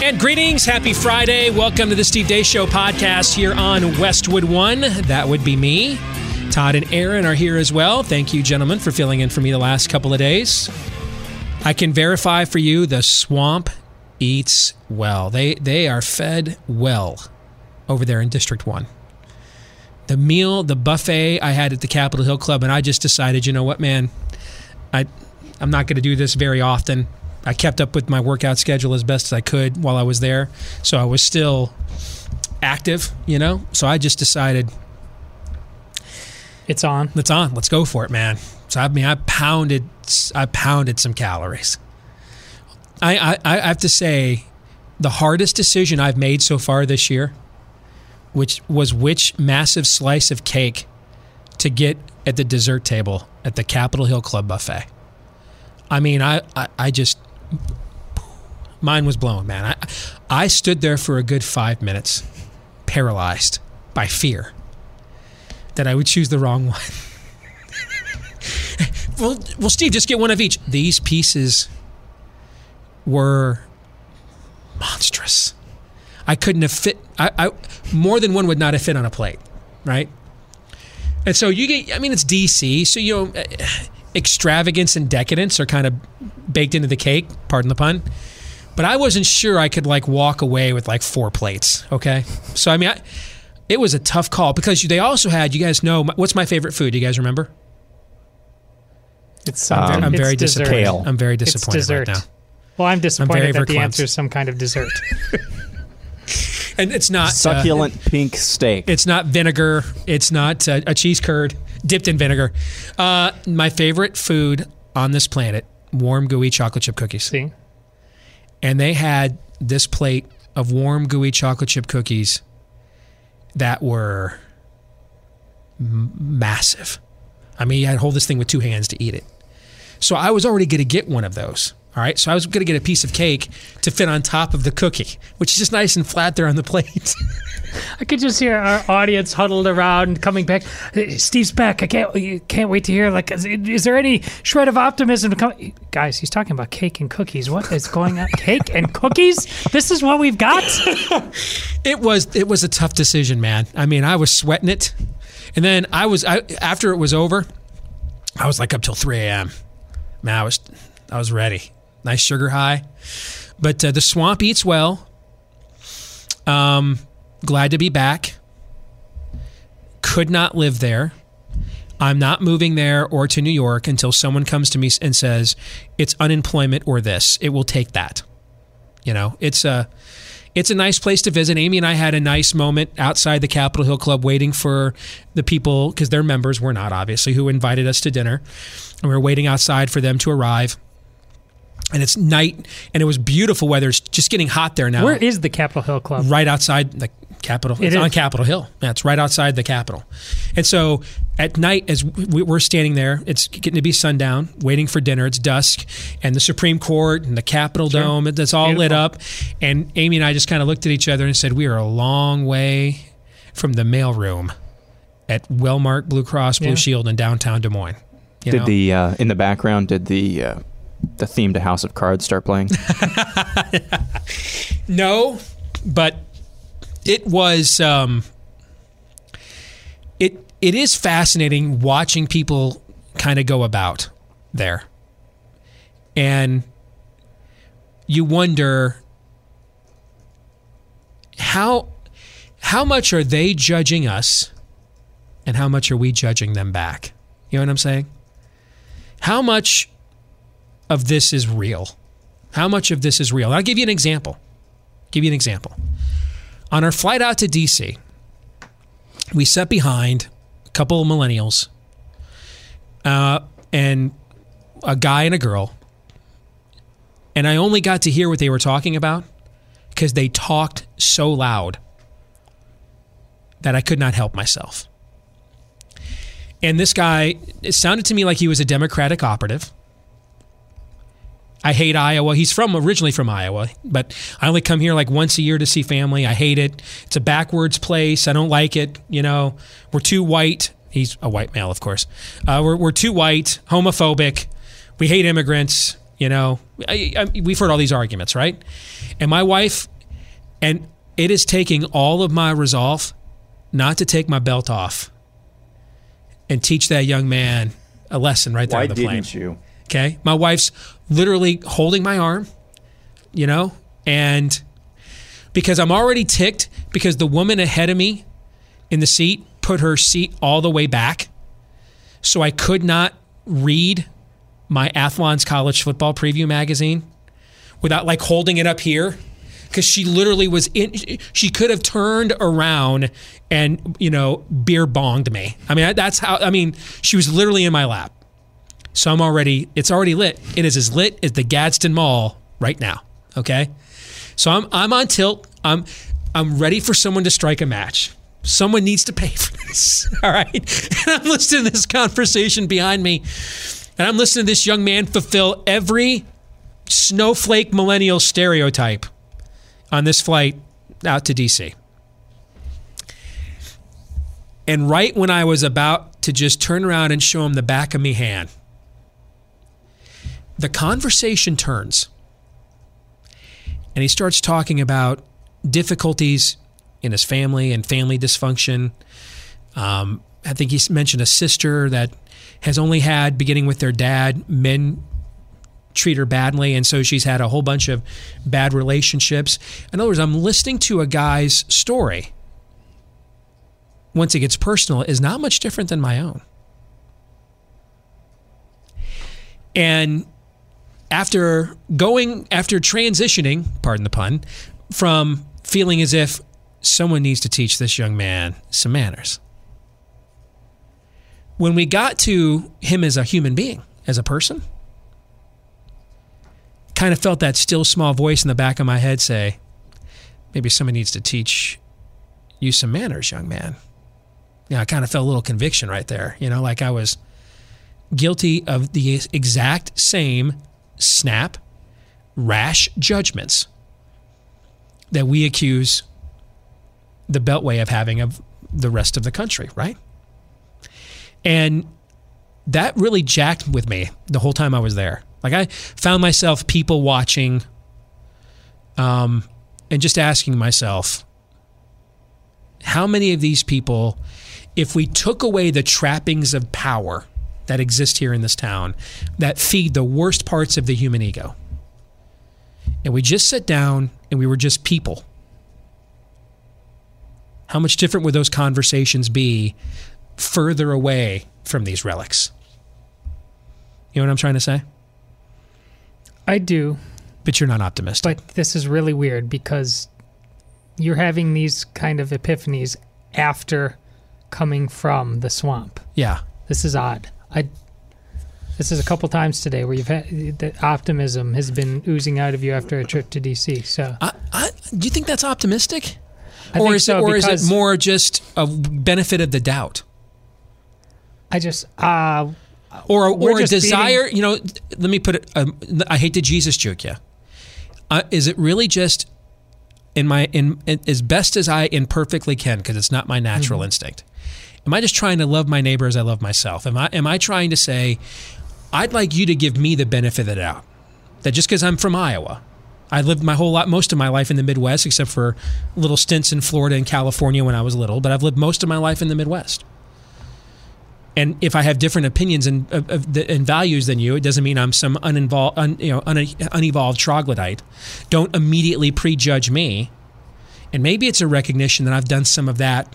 And greetings, happy Friday. Welcome to the Steve Deace Show podcast here on Westwood One. That would be me. Todd and Aaron are here as well. Thank you, gentlemen, for filling in for me the last couple of days. I can verify for you the swamp eats well. They they are fed well over there in District 1. The meal, the buffet I had at the Capitol Hill Club and I just decided, you know what, man? I I'm not going to do this very often. I kept up with my workout schedule as best as I could while I was there. So I was still active, you know? So I just decided It's on. it's on. Let's go for it, man. So I mean, I pounded, I pounded some calories. I, I, I have to say, the hardest decision I've made so far this year, which was which massive slice of cake to get at the dessert table at the Capitol Hill Club buffet. I mean, I, I, I just, mine was blown, man. I, I stood there for a good five minutes, paralyzed by fear that I would choose the wrong one. well, well, Steve, just get one of each. These pieces were monstrous. I couldn't have fit. I, I more than one would not have fit on a plate, right? And so you get. I mean, it's DC, so you know, extravagance and decadence are kind of baked into the cake. Pardon the pun. But I wasn't sure I could like walk away with like four plates. Okay, so I mean, I, it was a tough call because they also had. You guys know what's my favorite food? You guys remember? It's I'm, um, I'm it's very dessert. disappointed. I'm very It's disappointed right dessert. now. Well, I'm disappointed very that the verklempt. answer is some kind of dessert. And it's not uh, Succulent pink steak. It's not vinegar. It's not uh, a cheese curd dipped in vinegar. Uh, my favorite food on this planet: warm, gooey chocolate chip cookies. See, And they had this plate of warm, gooey chocolate chip cookies that were m- massive. I mean, you had to hold this thing with two hands to eat it. So I was already going to get one of those. All right. So I was going to get a piece of cake to fit on top of the cookie, which is just nice and flat there on the plate. I could just hear our audience huddled around, and coming back. Steve's back. I can't. You can't wait to hear. Like, is, is there any shred of optimism to come? Guys, he's talking about cake and cookies. What is going on? cake and cookies? This is what we've got. It was it was a tough decision, man. I mean, I was sweating it, and then I was I, after it was over, I was like up till three a.m. Man, I was I was ready. Nice sugar high, but uh, the swamp eats well. Um, glad to be back. Could not live there. I'm not moving there or to New York until someone comes to me and says it's unemployment or this. It will take that. You know, it's a it's a nice place to visit. Amy and I had a nice moment outside the Capitol Hill Club waiting for the people because they're members, we're not obviously, who invited us to dinner. And we were waiting outside for them to arrive. And it's night and it was beautiful weather. It's just getting hot there now. Where is the Capitol Hill Club? right outside the Capitol. It It's is. on Capitol Hill. Yeah, it's right outside the Capitol. And so at night, as we- we're standing there, it's getting to be sundown, waiting for dinner. It's dusk, and the Supreme Court and the Capitol Dome, that's all lit up. And Amy and I just kind of looked at each other and said, "We are a long way from the mailroom at Wellmark Blue Cross Blue Yeah. Shield in downtown Des Moines." You did know? the uh, in the background? Did the uh, the theme to House of Cards start playing? No, but it was. Um, it it is fascinating watching people kind of go about there, and you wonder how how much are they judging us, and how much are we judging them back? You know what I'm saying? How much of this is real? How much of this is real? I'll give you an example. Give you an example. On our flight out to DC, we sat behind a couple of millennials uh, and a guy and a girl. And I only got to hear what they were talking about because they talked so loud that I could not help myself. And this guy, it sounded to me like he was a Democratic operative. I hate Iowa. He's from originally from Iowa, but I only come here like once a year to see family. I hate it. It's a backwards place. I don't like it. You know, we're too white. He's a white male, of course. Uh, we're, we're too white, homophobic. We hate immigrants. You know, I, I, we've heard all these arguments, right? And my wife, and it is taking all of my resolve not to take my belt off and teach that young man a lesson right there Why on the plane. Why didn't you? Okay. My wife's literally holding my arm, you know, and because I'm already ticked because the woman ahead of me in the seat put her seat all the way back. So I could not read my Athlon's college football preview magazine without like holding it up here because she literally was in she could have turned around and you know beer bonged me i mean that's how i mean she was literally in my lap so i'm already it's already lit. It is as lit as the gadsden mall right now okay? So i'm i'm on tilt. I'm i'm ready for someone to strike a match. Someone needs to pay for this all right? And i'm listening to this conversation behind me and i'm listening to this young man fulfill every snowflake millennial stereotype on this flight out to DC. And right when I was about to just turn around and show him the back of me hand, the conversation turns. And he starts talking about difficulties in his family and family dysfunction. Um, I think he mentioned a sister that has only had, beginning with their dad, men treat her badly, and so she's had a whole bunch of bad relationships. In other words, I'm listening to a guy's story. Once it gets personal, is not much different than my own. And after going, after transitioning, pardon the pun, from feeling as if someone needs to teach this young man some manners. When we got to him as a human being, as a person, kind of felt that still small voice in the back of my head say, maybe someone needs to teach you some manners, young man. Know, I kind of felt a little conviction right there, you know, like I was guilty of the exact same snap, rash judgments that we accuse the Beltway of having of the rest of the country, right? And that really jacked with me the whole time I was there. Like I found myself people watching um, and just asking myself, how many of these people, if we took away the trappings of power that exist here in this town, that feed the worst parts of the human ego, and we just sat down and we were just people, how much different would those conversations be further away from these relics? You know what I'm trying to say? I do, But you're not optimistic. but this is really weird because you're having these kind of epiphanies after coming from the swamp. yeah. This is odd. I this is a couple times today where you've had the optimism has been oozing out of you after a trip to DC. So I, I, do you think that's optimistic? I or is so it, or is it more just a benefit of the doubt? I just uh or or a desire. You know, let me put it. Um, I hate the Jesus joke. Yeah, Uh, is it really just in my in, in as best as I imperfectly can because it's not my natural instinct? Am I just trying to love my neighbor as I love myself? Am I am I trying to say, I'd like you to give me the benefit of the doubt that just because I'm from Iowa, I lived my whole lot, most of my life in the Midwest, except for little stints in Florida and California when I was little. But I've lived most of my life in the Midwest. And if I have different opinions and, and values than you, it doesn't mean I'm some uninvolved, un, you know, un, unevolved troglodyte. Don't immediately prejudge me. And maybe it's a recognition that I've done some of that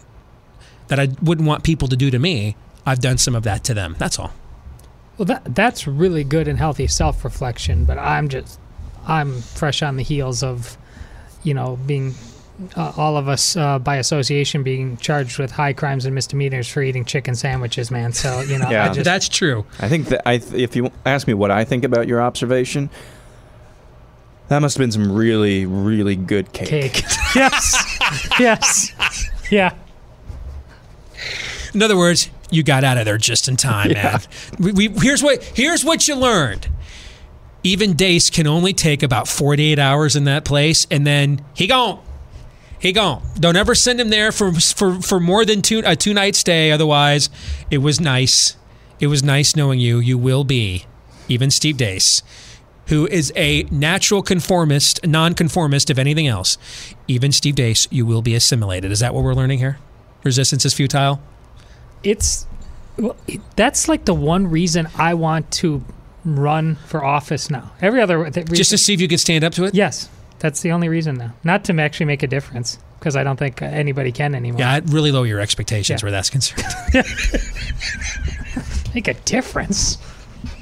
that I wouldn't want people to do to me. I've done some of that to them. That's all. well that that's really good and healthy self reflection. But I'm just I'm fresh on the heels of you know being uh, all of us uh, by association being charged with high crimes and misdemeanors for eating chicken sandwiches, man. So you know Yeah. I just That's true. I think that I, th- if you ask me what I think about your observation, that must have been some really, really good cake. cake. yes, yes, yeah. In other words, you got out of there just in time, man. We, we, here's what here's what you learned. Even Deace can only take about 48 hours in that place, and then he gone. He gone. Don't ever send him there for for, for more than two a two night stay. Otherwise, it was nice. It was nice knowing you. You will be, even Steve Deace, who is a natural conformist, non-conformist, if anything else. Even Steve Deace, you will be assimilated. Is that what we're learning here? Resistance is futile. It's well, that's like the one reason I want to run for office now. Every other th- reason, Just to see if you can stand up to it. yes, that's the only reason now. Not to actually make a difference because I don't think anybody can anymore. Yeah, I'd really lower your expectations Yeah. where that's concerned. Make a difference.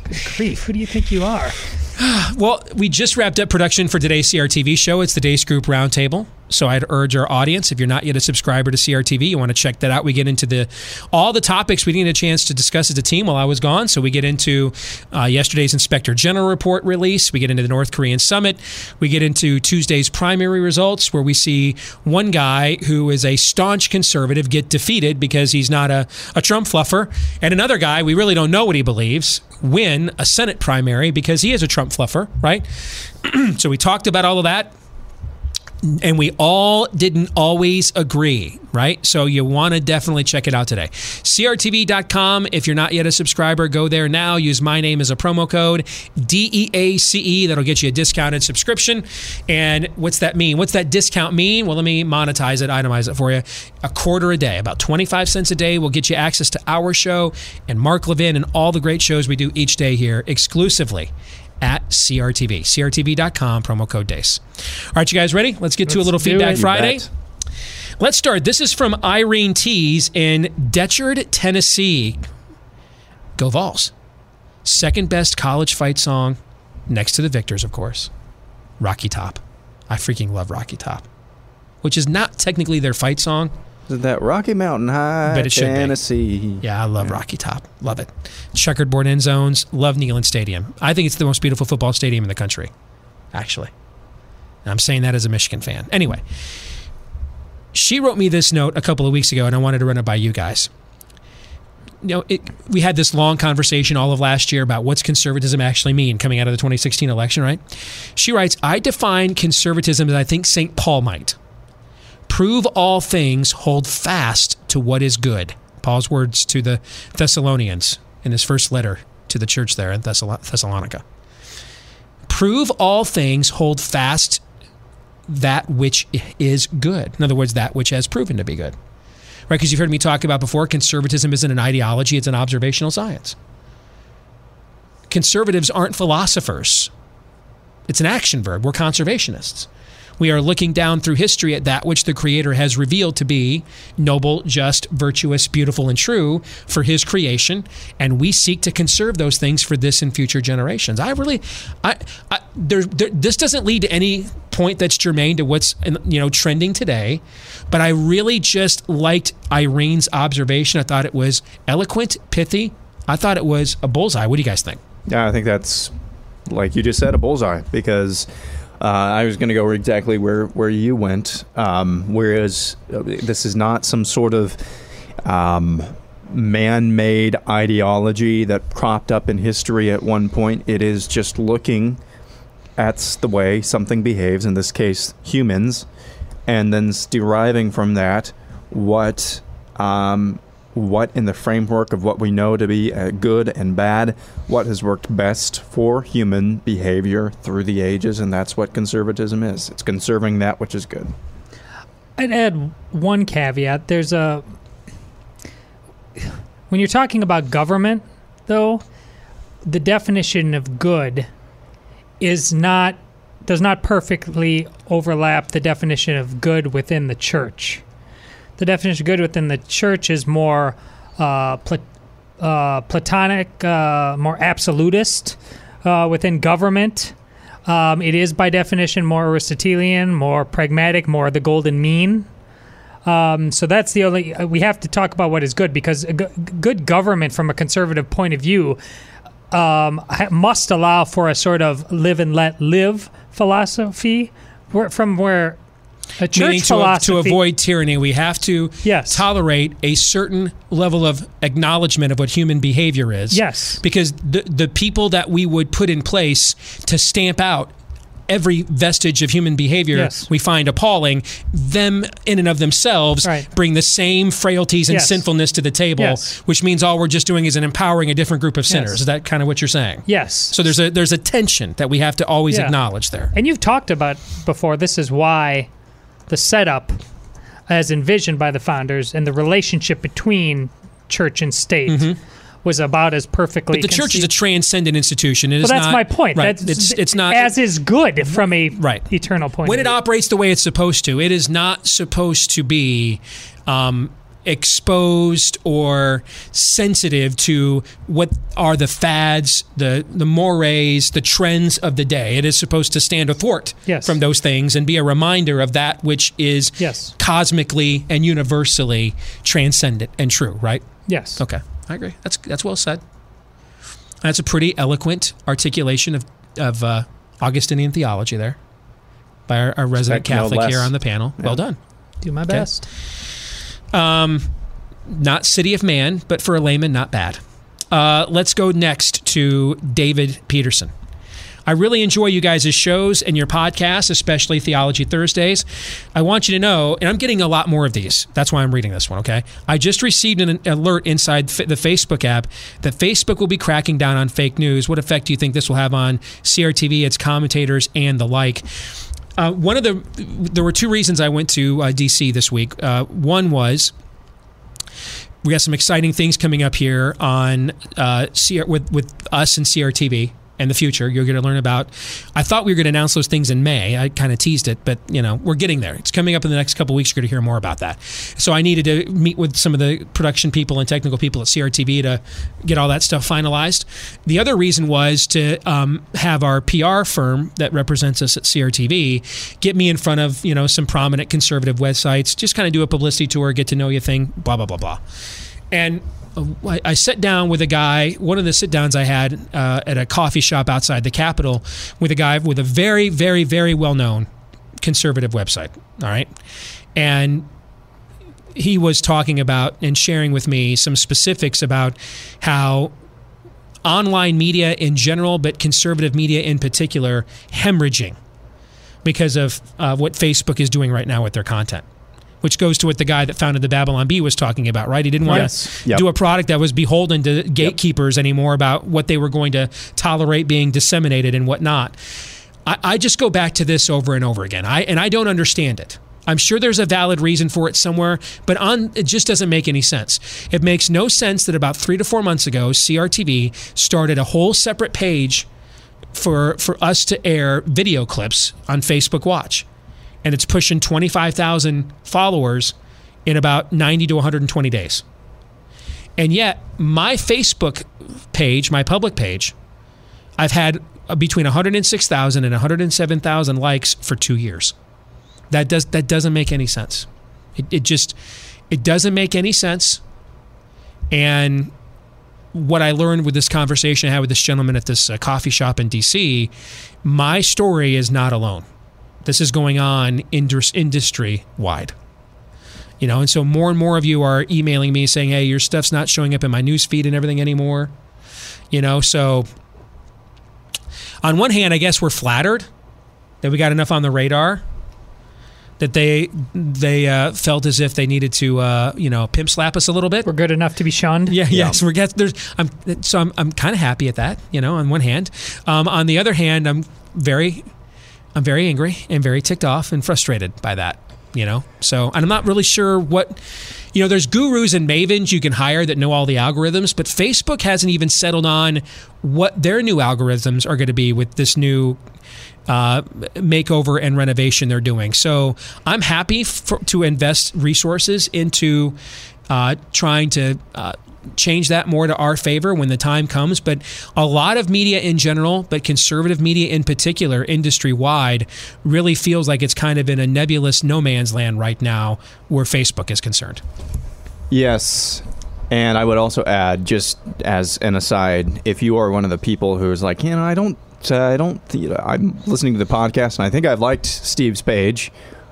Good grief! Who do you think you are? Well, we just wrapped up production for today's CRTV show. It's the Deace Group Roundtable. So I'd urge our audience, if you're not yet a subscriber to CRTV, you want to check that out. We get into the all the topics we didn't get a chance to discuss as a team while I was gone. So we get into uh, yesterday's Inspector General report release. We get into the North Korean summit. We get into Tuesday's primary results, where we see one guy who is a staunch conservative get defeated because he's not a, a Trump fluffer, and another guy we really don't know what he believes win a Senate primary because he is a Trump fluffer, right? so we talked about all of that and we all didn't always agree, right? So you want to definitely check it out today. CRTV.com. If you're not yet a subscriber, go there now. Use my name as a promo code DEACE. That'll get you a discounted subscription. And what's that mean? What's that discount mean? Well, let me monetize it, itemize it for you. A quarter a day, about 25 cents a day, will get you access to our show and Mark Levin and all the great shows we do each day here exclusively at CRTV. CRTV.com, promo code DEACE. All right, you guys ready? Let's get to a little feedback it. Friday. Let's start. This is from Irene Tees in Decherd, Tennessee. Go Vols. Second best college fight song, next to the Victors, of course. Rocky Top. I freaking love Rocky Top, which is not technically their fight song. Is that Rocky Mountain High, Bet it should be. Yeah, I love Rocky Top. Love it. Checkerboard end zones. Love Neyland Stadium. I think it's the most beautiful football stadium in the country, actually. And I'm saying that as a Michigan fan. Anyway, she wrote me this note a couple of weeks ago, and I wanted to run it by you guys. You know, it, we had this long conversation all of last year about what's conservatism actually mean coming out of the 2016 election, right? She writes, I define conservatism as I think St. Paul might prove all things, hold fast to what is good. Paul's words to the Thessalonians in his first letter to the church there in Thessalonica. Prove all things, hold fast that which is good. In other words, that which has proven to be good. Right? Because you've heard me talk about before, conservatism isn't an ideology, it's an observational science. Conservatives aren't philosophers, it's an action verb. We're conservationists. We are looking down through history at that which the Creator has revealed to be noble, just, virtuous, beautiful, and true for His creation, and we seek to conserve those things for this and future generations. I really, I, I there, there, this doesn't lead to any point that's germane to what's you know trending today, but I really just liked Irene's observation. I thought it was eloquent, pithy. I thought it was a bullseye. What do you guys think? Yeah, I think that's like you just said, a bullseye because uh, I was going to go exactly where where you went. Um, whereas uh, this is not some sort of um, man-made ideology that cropped up in history at one point. It is just looking at the way something behaves. In this case, humans, and then deriving from that what um, what in the framework of what we know to be uh, good and bad, what has worked best for human behavior through the ages, and that's what conservatism is. It's conserving that which is good. I'd add one caveat. There's a when you're talking about government, though, the definition of good is not does not perfectly overlap the definition of good within the church. The definition of good within the church is more uh, plat- uh, platonic, uh, more absolutist. Uh, within government, um, it is by definition more Aristotelian, more pragmatic, more the golden mean. Um, so that's the only uh, we have to talk about what is good because g- good government, from a conservative point of view, um, must allow for a sort of live and let live philosophy, from where A church meaning to, to avoid tyranny, we have to Yes. tolerate a certain level of acknowledgement of what human behavior is. Yes. Because the the people that we would put in place to stamp out every vestige of human behavior Yes. we find appalling them in and of themselves Right. bring the same frailties and Yes. sinfulness to the table Yes. which means all we're just doing is an empowering a different group of sinners is that kind of what you're saying Yes. so there's a there's a tension that we have to always Yeah. acknowledge there And you've talked about before, this is why the setup, as envisioned by the founders, and the relationship between church and state was about as perfectly. Mm-hmm. but the church is a transcendent institution. It is Well, that's not- my point. Right. That's, it's it's not as is good from a Right. eternal point. when of it view. operates the way it's supposed to. It is not supposed to be um, exposed or sensitive to what are the fads, the the mores, the trends of the day. It is supposed to stand athwart Yes. from those things and be a reminder of that which is Yes. cosmically and universally transcendent and true. Right? yes. Okay, I agree. That's that's well said. That's a pretty eloquent articulation of of uh, Augustinian theology there by our, our resident Expect no Catholic here on the panel. Well done. Do my best. Um, not city of man, but for a layman, not bad. Uh, let's go next to David Peterson. I really enjoy you guys' shows and your podcasts, especially Theology Thursdays. I want you to know, and I'm getting a lot more of these. That's why I'm reading this one, okay? I just received an alert inside the Facebook app that Facebook will be cracking down on fake news. What effect do you think this will have on CRTV, its commentators, and the like? Uh, one of the, there were two reasons I went to uh, DC this week. Uh, one was we got some exciting things coming up here on uh, CR, with with us and CRTV and the future. You're going to learn about. I thought we were going to announce those things in May. I kind of teased it, but you know we're getting there. It's coming up in the next couple weeks. You're going to hear more about that. So I needed to meet with some of the production people and technical people at CRTV to get all that stuff finalized. The other reason was to um, have our PR firm that represents us at CRTV get me in front of you know some prominent conservative websites. Just kind of do a publicity tour, get to know you thing. Blah blah blah blah. And I, I sat down with a guy, one of the sit downs I had uh, at a coffee shop outside the Capitol, with a guy with a very, very, very well known conservative website. All right. And he was talking about and sharing with me some specifics about how online media in general, but conservative media in particular, hemorrhaging because of uh, what Facebook is doing right now with their content. Which goes to what the guy that founded the Babylon Bee was talking about, right? He didn't want Yes. to Yep. do a product that was beholden to gatekeepers anymore about what they were going to tolerate being disseminated and whatnot. I, I just go back to this over and over again. I and I don't understand it. I'm sure there's a valid reason for it somewhere, but on it just doesn't make any sense. It makes no sense that about three to four months ago, CRTV started a whole separate page for for us to air video clips on Facebook Watch, and it's pushing 25,000 followers in about 90 to 120 days. And yet, my Facebook page, my public page, I've had between 106,000 and 107,000 likes for two years. That does that doesn't make any sense. It, it just it doesn't make any sense. And what I learned with this conversation I had with this gentleman at this uh, coffee shop in DC, my story is not alone. This is going on industry wide. You know, and so more and more of you are emailing me saying, "Hey, your stuff's not showing up in my news feed and everything anymore." You know, so on one hand, I guess we're flattered that we got enough on the radar that they they uh, felt as if they needed to uh, you know pimp slap us a little bit. We're good enough to be shunned. Yeah, yes, we're get there's I'm so I'm I'm kind of happy at that, you know, on one hand. Um, on the other hand, I'm very I'm very angry and very ticked off and frustrated by that, you know. So, and I'm not really sure what you know, there's gurus and mavens you can hire that know all the algorithms, but Facebook hasn't even settled on what their new algorithms are going to be with this new uh, makeover and renovation they're doing. So I'm happy for, to invest resources into uh, trying to uh, change that more to our favor when the time comes. But a lot of media in general, but conservative media in particular, industry wide, really feels like it's kind of in a nebulous no man's land right now where Facebook is concerned. Yes. And I would also add, just as an aside, if you are one of the people who's like, you know, I don't, uh, I don't, I'm listening to the podcast and I think I've liked Steve's page.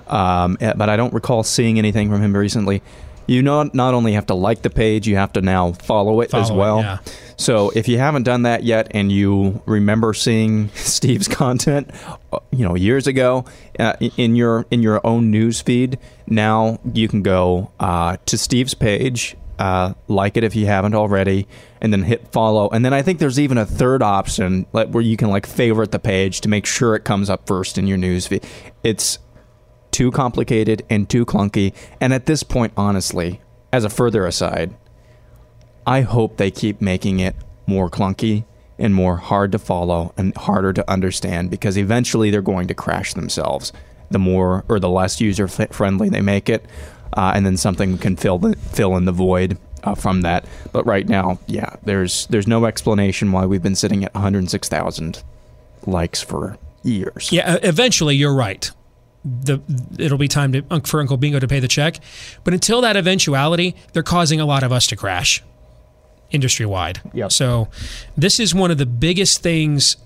um, eh, but I don't recall seeing anything from him recently. You not not only have to like the page, you have to now follow it as Follow it, well. yeah. So if you haven't done that yet, and you remember seeing Steve's content, uh, you know years ago uh, in your in your own news feed, now you can go uh, to Steve's page, uh, like it if you haven't already, and then hit follow. And then I think there's even a third option like, where you can like favorite the page to make sure it comes up first in your news feed. It's too complicated and too clunky. And at this point, honestly, as a further aside, I hope they keep making it more clunky and more hard to follow and harder to understand because eventually they're going to crash themselves the more or the less user friendly they make it. Uh, and then something can fill the, fill in the void uh, from that. But right now, yeah, there's there's no explanation why we've been sitting at 106,000 likes for years. Yeah, eventually you're right. The it'll be time to for Uncle Bingo to pay the check, but until that eventuality, they're causing a lot of us to crash, industry wide. Yep. So, this is one of the biggest things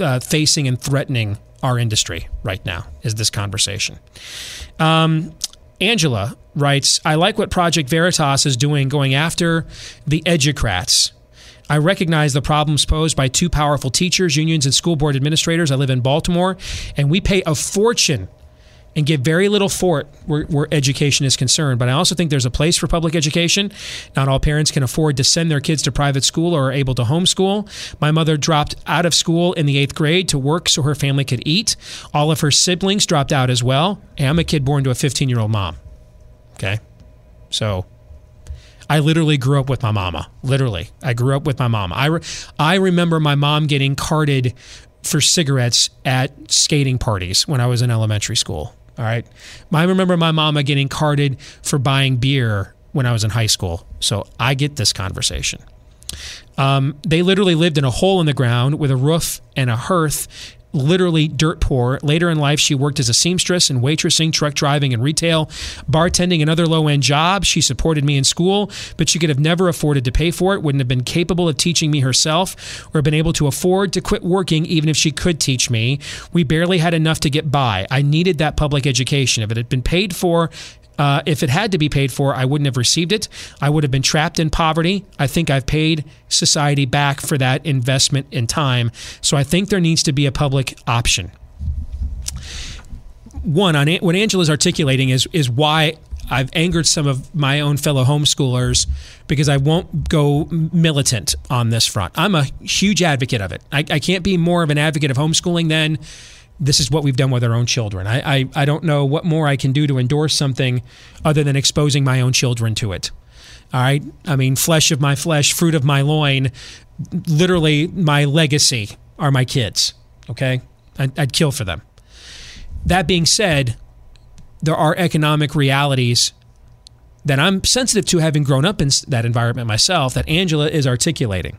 uh, facing and threatening our industry right now is this conversation. Um, Angela writes, I like what Project Veritas is doing, going after the educrats. I recognize the problems posed by two powerful teachers, unions, and school board administrators. I live in Baltimore, and we pay a fortune and give very little for it where, where education is concerned. But I also think there's a place for public education. Not all parents can afford to send their kids to private school or are able to homeschool. My mother dropped out of school in the eighth grade to work so her family could eat. All of her siblings dropped out as well. And I'm a kid born to a 15 year old mom. Okay. So I literally grew up with my mama. Literally, I grew up with my mom. I, re- I remember my mom getting carded for cigarettes at skating parties when I was in elementary school. All right. I remember my mama getting carded for buying beer when I was in high school. So I get this conversation. Um, they literally lived in a hole in the ground with a roof and a hearth, literally dirt poor. Later in life, she worked as a seamstress and waitressing, truck driving, and retail, bartending, and other low end jobs. She supported me in school, but she could have never afforded to pay for it, wouldn't have been capable of teaching me herself, or been able to afford to quit working even if she could teach me. We barely had enough to get by. I needed that public education. If it had been paid for, uh, if it had to be paid for, I wouldn't have received it. I would have been trapped in poverty. I think I've paid society back for that investment in time. So I think there needs to be a public option. One, on what Angela's articulating is is why I've angered some of my own fellow homeschoolers because I won't go militant on this front. I'm a huge advocate of it. I, I can't be more of an advocate of homeschooling than this is what we've done with our own children. I, I, I don't know what more I can do to endorse something other than exposing my own children to it. All right. I mean, flesh of my flesh, fruit of my loin, literally my legacy are my kids. Okay. I'd, I'd kill for them. That being said, there are economic realities that I'm sensitive to having grown up in that environment myself that Angela is articulating.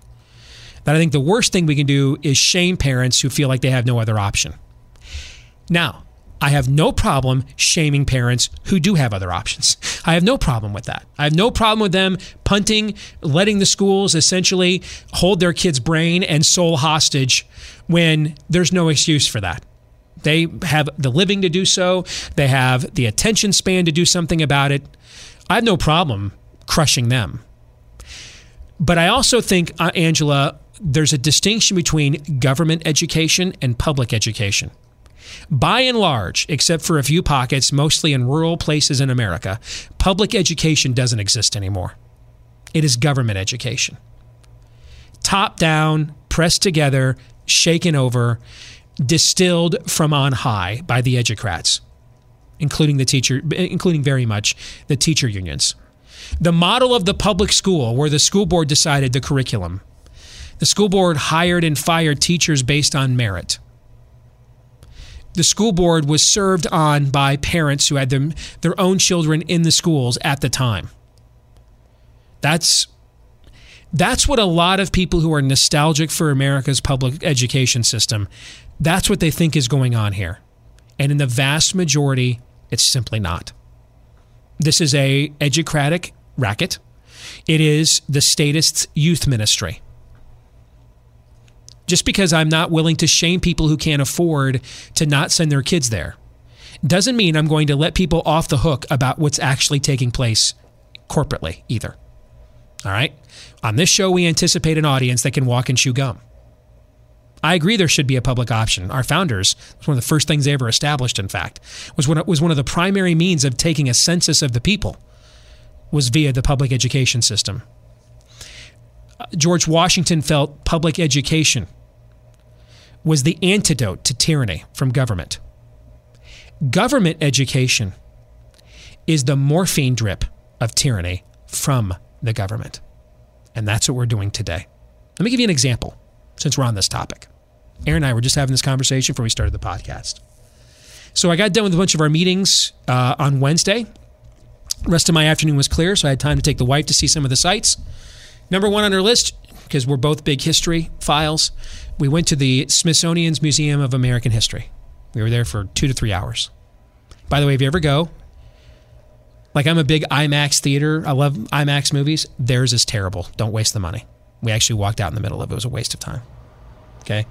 That I think the worst thing we can do is shame parents who feel like they have no other option. Now, I have no problem shaming parents who do have other options. I have no problem with that. I have no problem with them punting, letting the schools essentially hold their kids' brain and soul hostage when there's no excuse for that. They have the living to do so, they have the attention span to do something about it. I have no problem crushing them. But I also think, uh, Angela, there's a distinction between government education and public education. By and large, except for a few pockets, mostly in rural places in America, public education doesn't exist anymore. It is government education. Top down, pressed together, shaken over, distilled from on high by the educrats, including the teacher, including very much the teacher unions. The model of the public school, where the school board decided the curriculum, the school board hired and fired teachers based on merit the school board was served on by parents who had them their own children in the schools at the time. That's that's what a lot of people who are nostalgic for America's public education system, that's what they think is going on here. And in the vast majority, it's simply not. This is a educratic racket. It is the statist's youth ministry just because I'm not willing to shame people who can't afford to not send their kids there. doesn't mean I'm going to let people off the hook about what's actually taking place corporately either. All right? On this show, we anticipate an audience that can walk and chew gum. I agree there should be a public option. Our founders, was one of the first things they ever established, in fact, was one, was one of the primary means of taking a census of the people was via the public education system. Uh, George Washington felt public education was the antidote to tyranny from government. Government education is the morphine drip of tyranny from the government. And that's what we're doing today. Let me give you an example since we're on this topic. Aaron and I were just having this conversation before we started the podcast. So I got done with a bunch of our meetings uh, on Wednesday. rest of my afternoon was clear, so I had time to take the wife to see some of the sites. Number one on our list, because we're both big history files, we went to the Smithsonian's Museum of American History. We were there for two to three hours. By the way, if you ever go, like I'm a big IMAX theater. I love IMAX movies. Theirs is terrible. Don't waste the money. We actually walked out in the middle of it. It was a waste of time. Okay.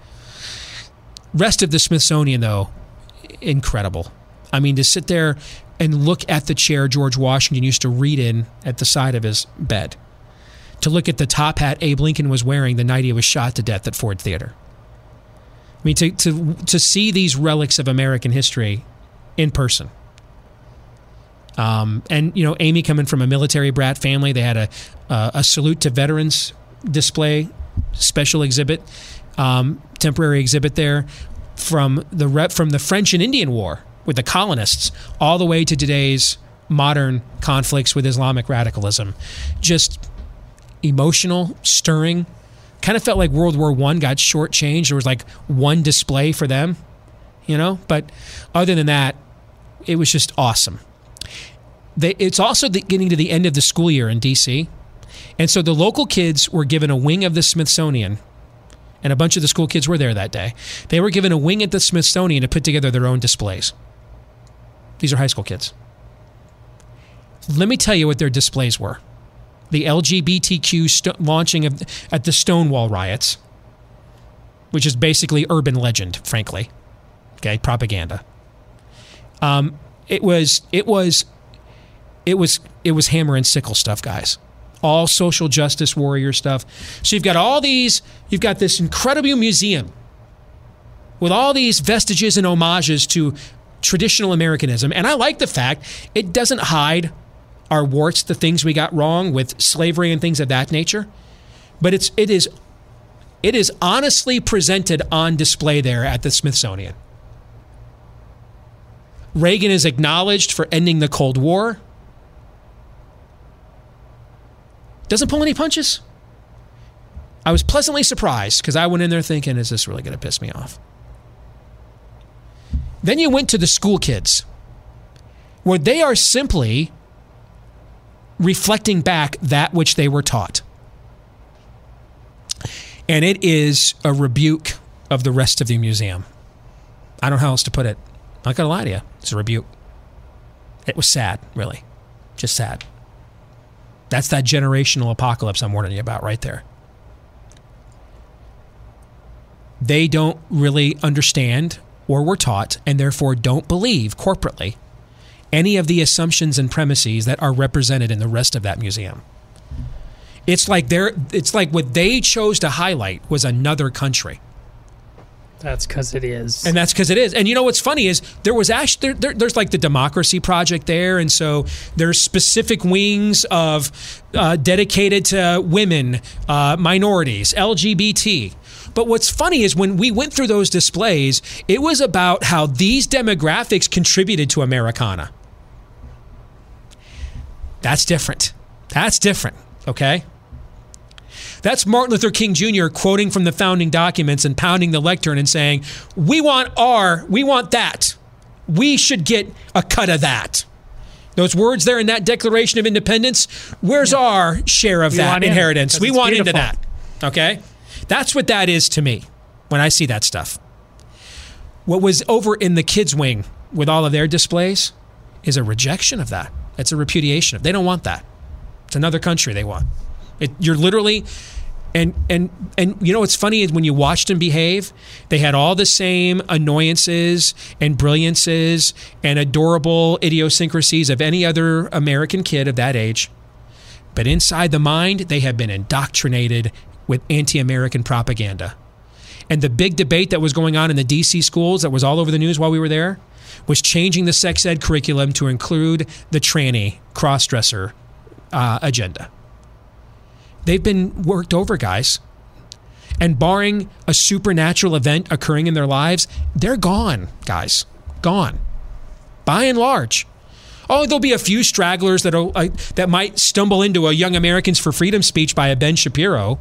Rest of the Smithsonian, though, incredible. I mean, to sit there and look at the chair George Washington used to read in at the side of his bed, to look at the top hat Abe Lincoln was wearing the night he was shot to death at Ford Theater. I mean, to, to, to see these relics of American history in person. Um, and, you know, Amy coming from a military brat family, they had a, a salute to veterans display, special exhibit, um, temporary exhibit there from the rep from the French and Indian War with the colonists all the way to today's modern conflicts with Islamic radicalism. Just emotional, stirring. Kind of felt like World War One got shortchanged. There was like one display for them, you know. But other than that, it was just awesome. They, it's also the, getting to the end of the school year in DC. And so the local kids were given a wing of the Smithsonian, and a bunch of the school kids were there that day. They were given a wing at the Smithsonian to put together their own displays. These are high school kids. Let me tell you what their displays were the LGBTQ st- launching of, at the Stonewall riots, which is basically urban legend, frankly. Okay, propaganda. Um, it was it was it was it was hammer and sickle stuff, guys all social justice warrior stuff. So you've got all these, you've got this incredible museum with all these vestiges and homages to traditional Americanism. And I like the fact it doesn't hide our warts, the things we got wrong with slavery and things of that nature. But it's it is it is honestly presented on display there at the Smithsonian. Reagan is acknowledged for ending the Cold War. Doesn't pull any punches. I was pleasantly surprised because I went in there thinking, is this really going to piss me off? Then you went to the school kids, where they are simply reflecting back that which they were taught. And it is a rebuke of the rest of the museum. I don't know how else to put it. I'm not going to lie to you. It's a rebuke. It was sad, really. Just sad. That's that generational apocalypse I'm warning you about right there. They don't really understand or were taught, and therefore don't believe corporately any of the assumptions and premises that are represented in the rest of that museum. It's like they're, it's like what they chose to highlight was another country. That's because it is. And that's because it is. And you know what's funny is there was actually there, there, there's like the democracy project there, and so there's specific wings of uh, dedicated to women, uh, minorities, LGBT. But what's funny is when we went through those displays, it was about how these demographics contributed to Americana. That's different. That's different. Okay. That's Martin Luther King Jr. quoting from the founding documents and pounding the lectern and saying, We want our, we want that. We should get a cut of that. Those words there in that Declaration of Independence, where's yeah. our share of we that inheritance? In, we want beautiful. into that. Okay? That's what that is to me when I see that stuff. What was over in the kids' wing with all of their displays is a rejection of that. It's a repudiation. They don't want that. It's another country they want. It, you're literally And and and you know what's funny is when you watched them behave, they had all the same annoyances and brilliances and adorable idiosyncrasies of any other American kid of that age. But inside the mind, they have been indoctrinated with anti-American propaganda. And the big debate that was going on in the DC schools that was all over the news while we were there was changing the sex ed curriculum to include the tranny cross-dresser uh, agenda. They've been worked over, guys. And barring a supernatural event occurring in their lives, they're gone, guys. Gone. By and large. Oh, there'll be a few stragglers that uh, that might stumble into a Young Americans for Freedom speech by a Ben Shapiro.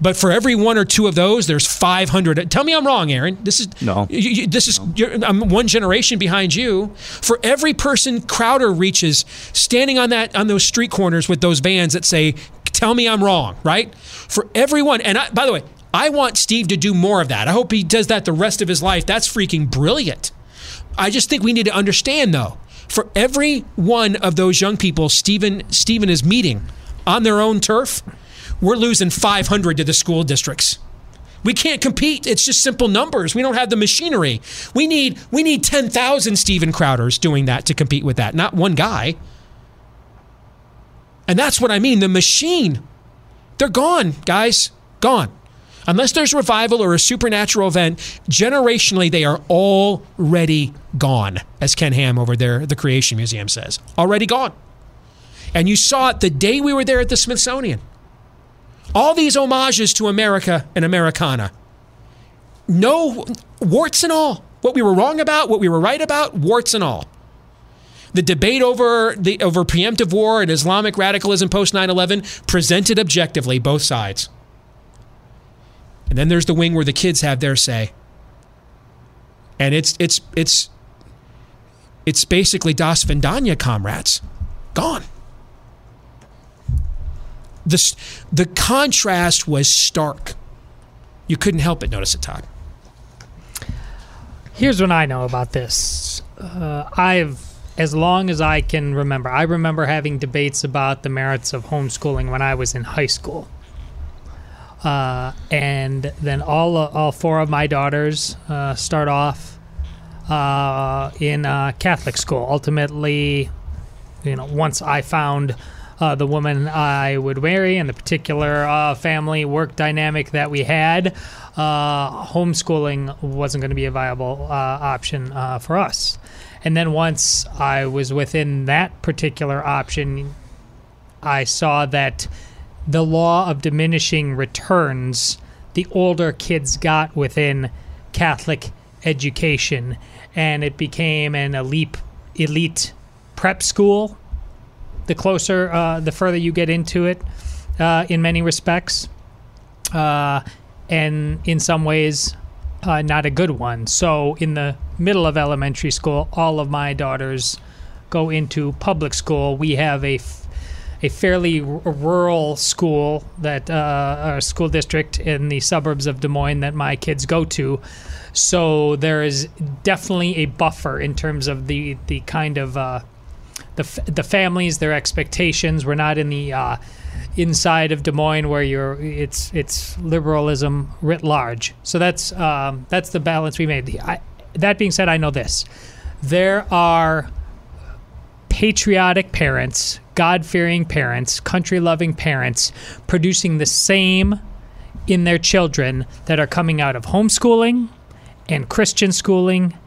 But for every one or two of those, there's 500. Tell me I'm wrong, Aaron. This is No. you- you- this is you're, I'm one generation behind you. For every person Crowder reaches, standing on that on those street corners with those vans that say, "Tell me I'm wrong," right? For everyone, and I, by the way, I want Steve to do more of that. I hope he does that the rest of his life. That's freaking brilliant. I just think we need to understand though, for every one of those young people Steven Steven is meeting on their own turf, we're losing 500 to the school districts. We can't compete. It's just simple numbers. We don't have the machinery. We need we need 10,000 Steven Crowders doing that to compete with that, not one guy. And that's what I mean, the machine. They're gone, guys. Gone. Unless there's revival or a supernatural event, generationally they are already gone, as Ken Ham over there at the Creation Museum says. Already gone. And you saw it the day we were there at the Smithsonian. All these homages to America and Americana. No warts and all. What we were wrong about, what we were right about, warts and all. The debate over the over preemptive war and Islamic radicalism post 9/11 presented objectively both sides. And then there's the wing where the kids have their say. And it's it's it's it's basically Das Vendanya comrades. Gone. The, the contrast was stark. You couldn't help but notice it, Todd. Here's what I know about this. Uh, I've, as long as I can remember, I remember having debates about the merits of homeschooling when I was in high school. Uh, and then all all four of my daughters uh, start off uh, in uh, Catholic school. Ultimately, you know, once I found uh, the woman I would marry and the particular uh, family work dynamic that we had, uh, homeschooling wasn't going to be a viable uh, option uh, for us. And then once I was within that particular option, I saw that the law of diminishing returns the older kids got within Catholic education, and it became an elite elite prep school. The closer, uh, the further you get into it, uh, in many respects, uh, and in some ways, uh, not a good one. So, in the middle of elementary school, all of my daughters go into public school. We have a f- a fairly r- rural school that uh, a school district in the suburbs of Des Moines that my kids go to. So there is definitely a buffer in terms of the the kind of uh, the f- the families, their expectations. We're not in the uh, inside of Des Moines where you're it's it's liberalism writ large. So that's um, that's the balance we made. I, that being said, I know this: there are patriotic parents, God fearing parents, country loving parents producing the same in their children that are coming out of homeschooling and Christian schooling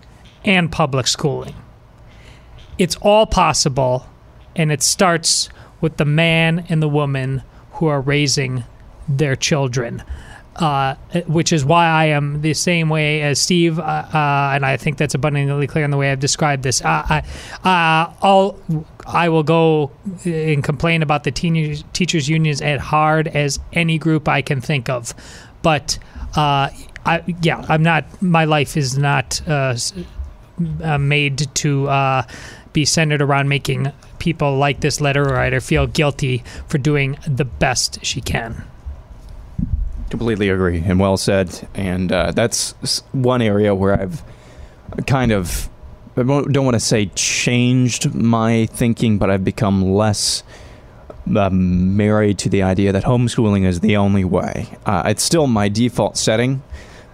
and public schooling. It's all possible, and it starts with the man and the woman who are raising their children. Uh, which is why I am the same way as Steve, uh, uh, and I think that's abundantly clear in the way I've described this. I, uh, I'll, I will go and complain about the teachers' unions as hard as any group I can think of, but uh, I, yeah, I'm not. My life is not uh, made to uh, be centered around making people like this letter writer feel guilty for doing the best she can. Completely agree, and well said. And uh, that's one area where I've kind of I don't want to say changed my thinking, but I've become less um, married to the idea that homeschooling is the only way. Uh, it's still my default setting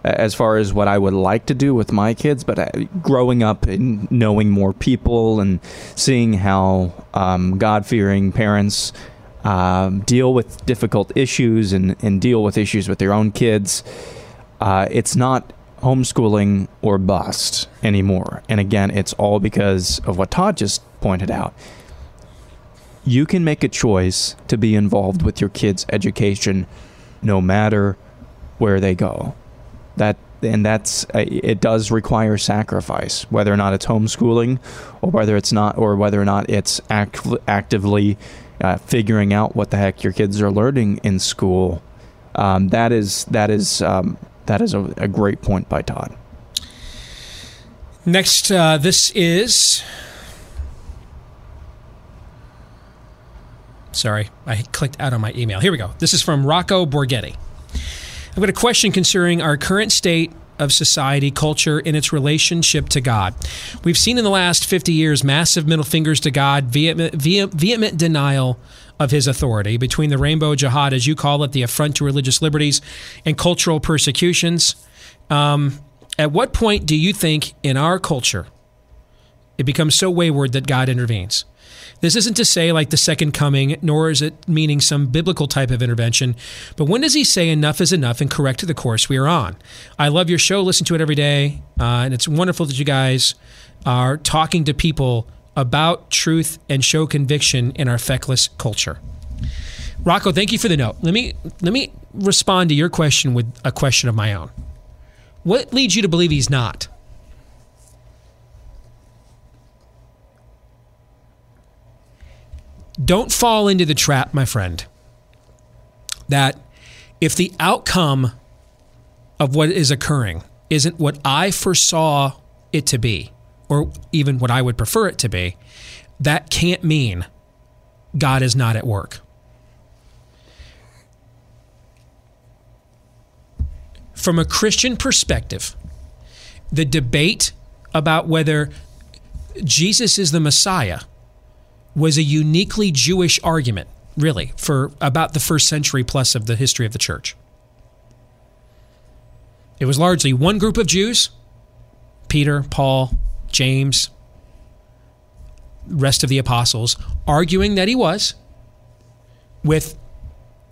as far as what I would like to do with my kids, but uh, growing up and knowing more people and seeing how um, God fearing parents um, deal with difficult issues and, and deal with issues with their own kids, uh, it's not homeschooling or bust anymore. And again, it's all because of what Todd just pointed out you can make a choice to be involved with your kids' education no matter where they go. That and that's uh, it does require sacrifice, whether or not it's homeschooling, or whether it's not, or whether or not it's act, actively uh, figuring out what the heck your kids are learning in school. Um, that is that is um, that is a, a, great point by Todd. Next, uh, this is Sorry, I clicked out on my email. Here we go. This is from Rocco Borghetti. I've got a question concerning our current state of society, culture, and its relationship to God. We've seen in the last 50 years massive middle fingers to God, vehement, vehement denial of his authority, between the rainbow jihad, as you call it, the affront to religious liberties, and cultural persecutions. Um, at what point do you think in our culture it becomes so wayward that God intervenes? This isn't to say like the second coming, nor is it meaning some biblical type of intervention. But when does he say enough is enough and correct the course we are on? I love your show, listen to it every day, uh, and it's wonderful that you guys are talking to people about truth and show conviction in our feckless culture. Rocco, thank you for the note. Let me let me respond to your question with a question of my own. What leads you to believe he's not? Don't fall into the trap, my friend, that if the outcome of what is occurring isn't what I foresaw it to be, or even what I would prefer it to be, that can't mean God is not at work. From a Christian perspective, the debate about whether Jesus is the Messiah was a uniquely Jewish argument, really, for about the first century plus of the history of the church. It was largely one group of Jews Peter, Paul, James, rest of the apostles arguing that he was, with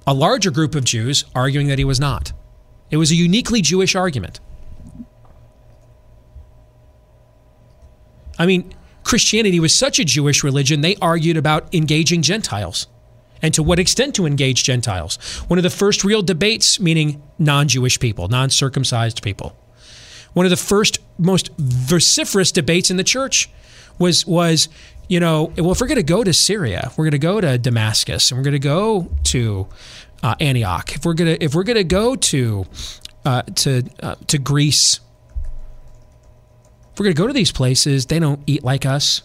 a larger group of Jews arguing that he was not. It was a uniquely Jewish argument. I mean, Christianity was such a Jewish religion, they argued about engaging Gentiles and to what extent to engage Gentiles. One of the first real debates, meaning non Jewish people, non circumcised people. One of the first, most vociferous debates in the church was, was you know, well, if we're going to go to Syria, we're going to go to Damascus, and we're going to go to uh, Antioch. If we're going to, if we're going to go to, uh, to, uh, to Greece, if we're going to go to these places, they don't eat like us.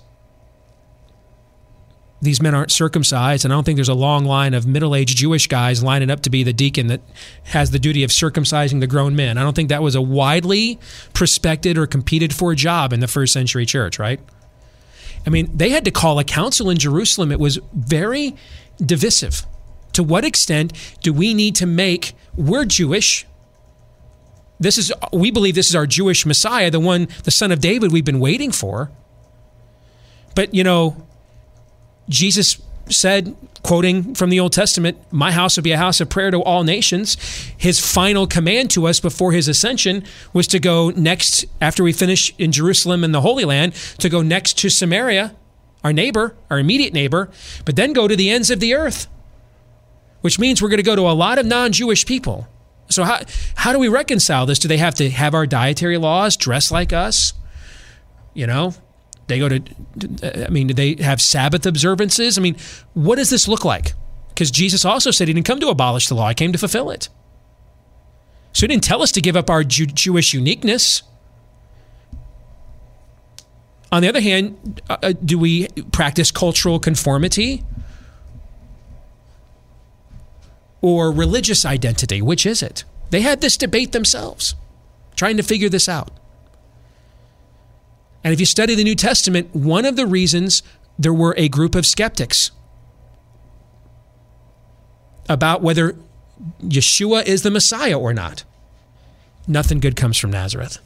These men aren't circumcised, and I don't think there's a long line of middle aged Jewish guys lining up to be the deacon that has the duty of circumcising the grown men. I don't think that was a widely prospected or competed for job in the first century church, right? I mean, they had to call a council in Jerusalem. It was very divisive. To what extent do we need to make, we're Jewish, this is we believe this is our Jewish Messiah, the one, the son of David we've been waiting for. But you know, Jesus said, quoting from the Old Testament, My house will be a house of prayer to all nations. His final command to us before his ascension was to go next, after we finish in Jerusalem and the Holy Land, to go next to Samaria, our neighbor, our immediate neighbor, but then go to the ends of the earth, which means we're going to go to a lot of non Jewish people. So how how do we reconcile this? Do they have to have our dietary laws, dress like us? You know, they go to. I mean, do they have Sabbath observances? I mean, what does this look like? Because Jesus also said he didn't come to abolish the law; he came to fulfill it. So he didn't tell us to give up our Jew- Jewish uniqueness. On the other hand, uh, uh do we practice cultural conformity? Or religious identity? Which is it? They had this debate themselves, trying to figure this out. And if you study the New Testament, one of the reasons there were a group of skeptics about whether Yeshua is the Messiah or not. Nothing good comes from Nazareth.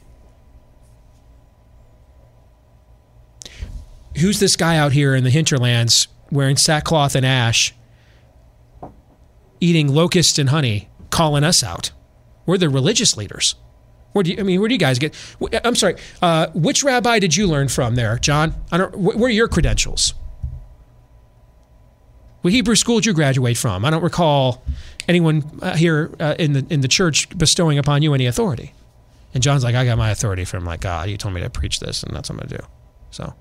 Who's this guy out here in the hinterlands wearing sackcloth and ash, eating locusts and honey, calling us out? We're the religious leaders. Where do you, I mean, where do you guys get? I'm sorry. Uh, which rabbi did you learn from there, John? I don't. Where are your credentials? What Hebrew school did you graduate from? I don't recall anyone uh, here uh, in the in the church bestowing upon you any authority. And John's like, I got my authority from like God. You told me to preach this, and that's what I'm going to do. So.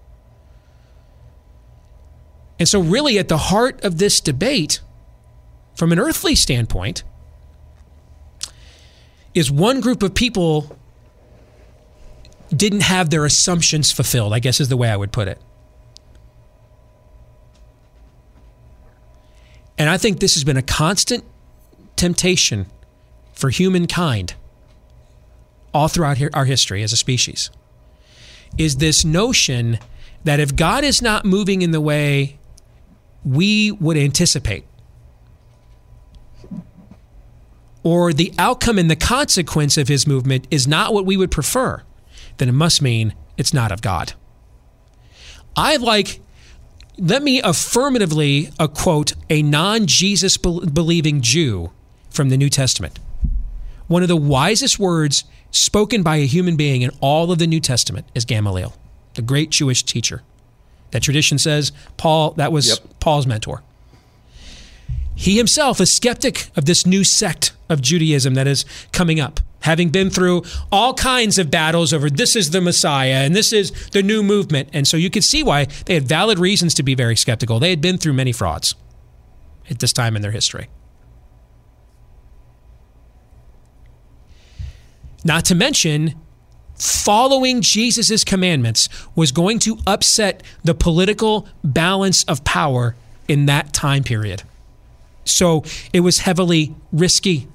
And so, really, at the heart of this debate, from an earthly standpoint, is one group of people didn't have their assumptions fulfilled, I guess is the way I would put it. And I think this has been a constant temptation for humankind all throughout our history as a species is this notion that if God is not moving in the way we would anticipate, or the outcome and the consequence of his movement is not what we would prefer, then it must mean it's not of God. I like, let me affirmatively uh, quote a non Jesus believing Jew from the New Testament. One of the wisest words spoken by a human being in all of the New Testament is Gamaliel, the great Jewish teacher. That tradition says Paul, that was yep. Paul's mentor. He himself a skeptic of this new sect of Judaism that is coming up, having been through all kinds of battles over this is the Messiah and this is the new movement. And so you can see why they had valid reasons to be very skeptical. They had been through many frauds at this time in their history. Not to mention, following Jesus' commandments was going to upset the political balance of power in that time period. So it was heavily risky.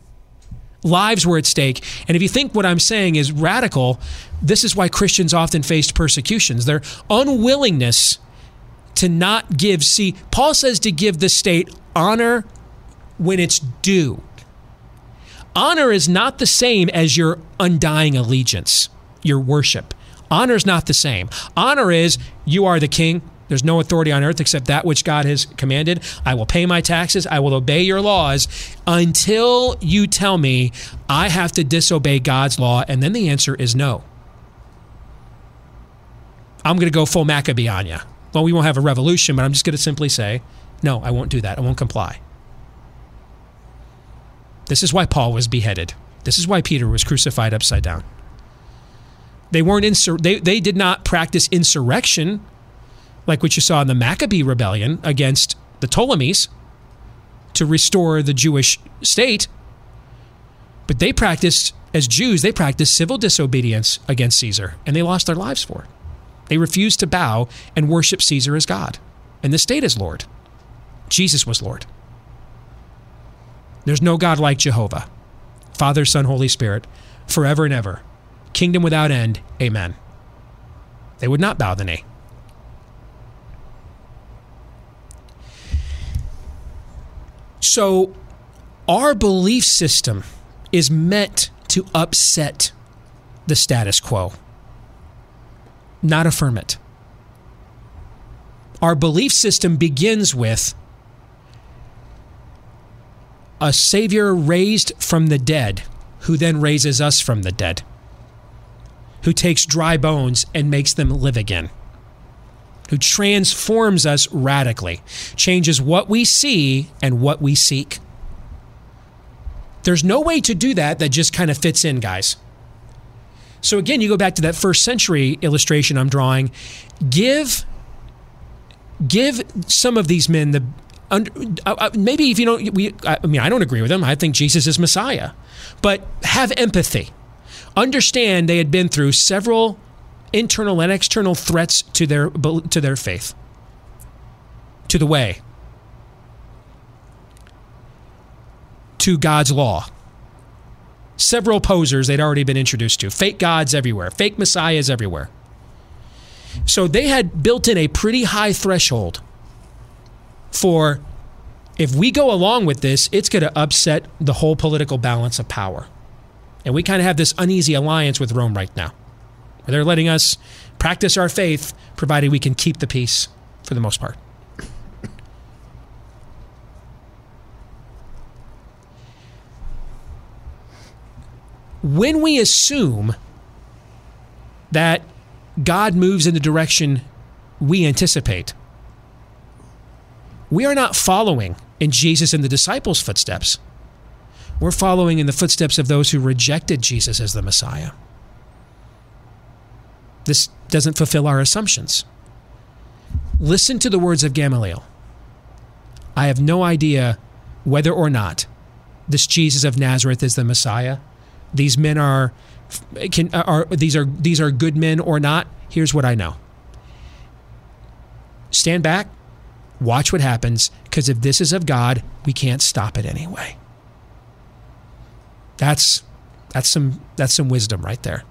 Lives were at stake. And if you think what I'm saying is radical, this is why Christians often faced persecutions. Their unwillingness to not give. See, Paul says to give the state honor when it's due. Honor is not the same as your undying allegiance, your worship. Honor is not the same. Honor is you are the king, there's no authority on earth except that which God has commanded. I will pay my taxes. I will obey your laws until you tell me I have to disobey God's law. And then the answer is no. I'm going to go full Maccabee on you. Well, we won't have a revolution, but I'm just going to simply say, no, I won't do that. I won't comply. This is why Paul was beheaded. This is why Peter was crucified upside down. They weren't insur- they, they did not practice insurrection like what you saw in the Maccabee rebellion against the Ptolemies to restore the Jewish state. But they practiced, as Jews, they practiced civil disobedience against Caesar, and they lost their lives for it. They refused to bow and worship Caesar as God, and the state as Lord. Jesus was Lord. There's no God like Jehovah, Father, Son, Holy Spirit, forever and ever. Kingdom without end. Amen. They would not bow the knee. So, our belief system is meant to upset the status quo, not affirm it. Our belief system begins with a Savior raised from the dead, who then raises us from the dead, who takes dry bones and makes them live again who transforms us radically, changes what we see and what we seek. There's no way to do that that just kind of fits in, guys. So again, you go back to that first century illustration I'm drawing. Give give some of these men the uh, uh maybe if you don't we I mean I don't agree with them. I think Jesus is Messiah. But have empathy. Understand they had been through several internal and external threats to their to their faith, to the way, to God's law. Several posers they'd already been introduced to, fake gods everywhere, fake messiahs everywhere. So they had built in a pretty high threshold for If we go along with this, it's going to upset the whole political balance of power. And we kind of have this uneasy alliance with Rome right now. They're letting us practice our faith, provided we can keep the peace for the most part. When we assume that God moves in the direction we anticipate, we are not following in Jesus and the disciples' footsteps. We're following in the footsteps of those who rejected Jesus as the Messiah. This doesn't fulfill our assumptions. Listen to the words of Gamaliel. I have no idea whether or not this Jesus of Nazareth is the Messiah. These men are can are these are these are good men or not. Here's what I know. Stand back, watch what happens because if this is of God, we can't stop it anyway. That's that's some that's some wisdom right there.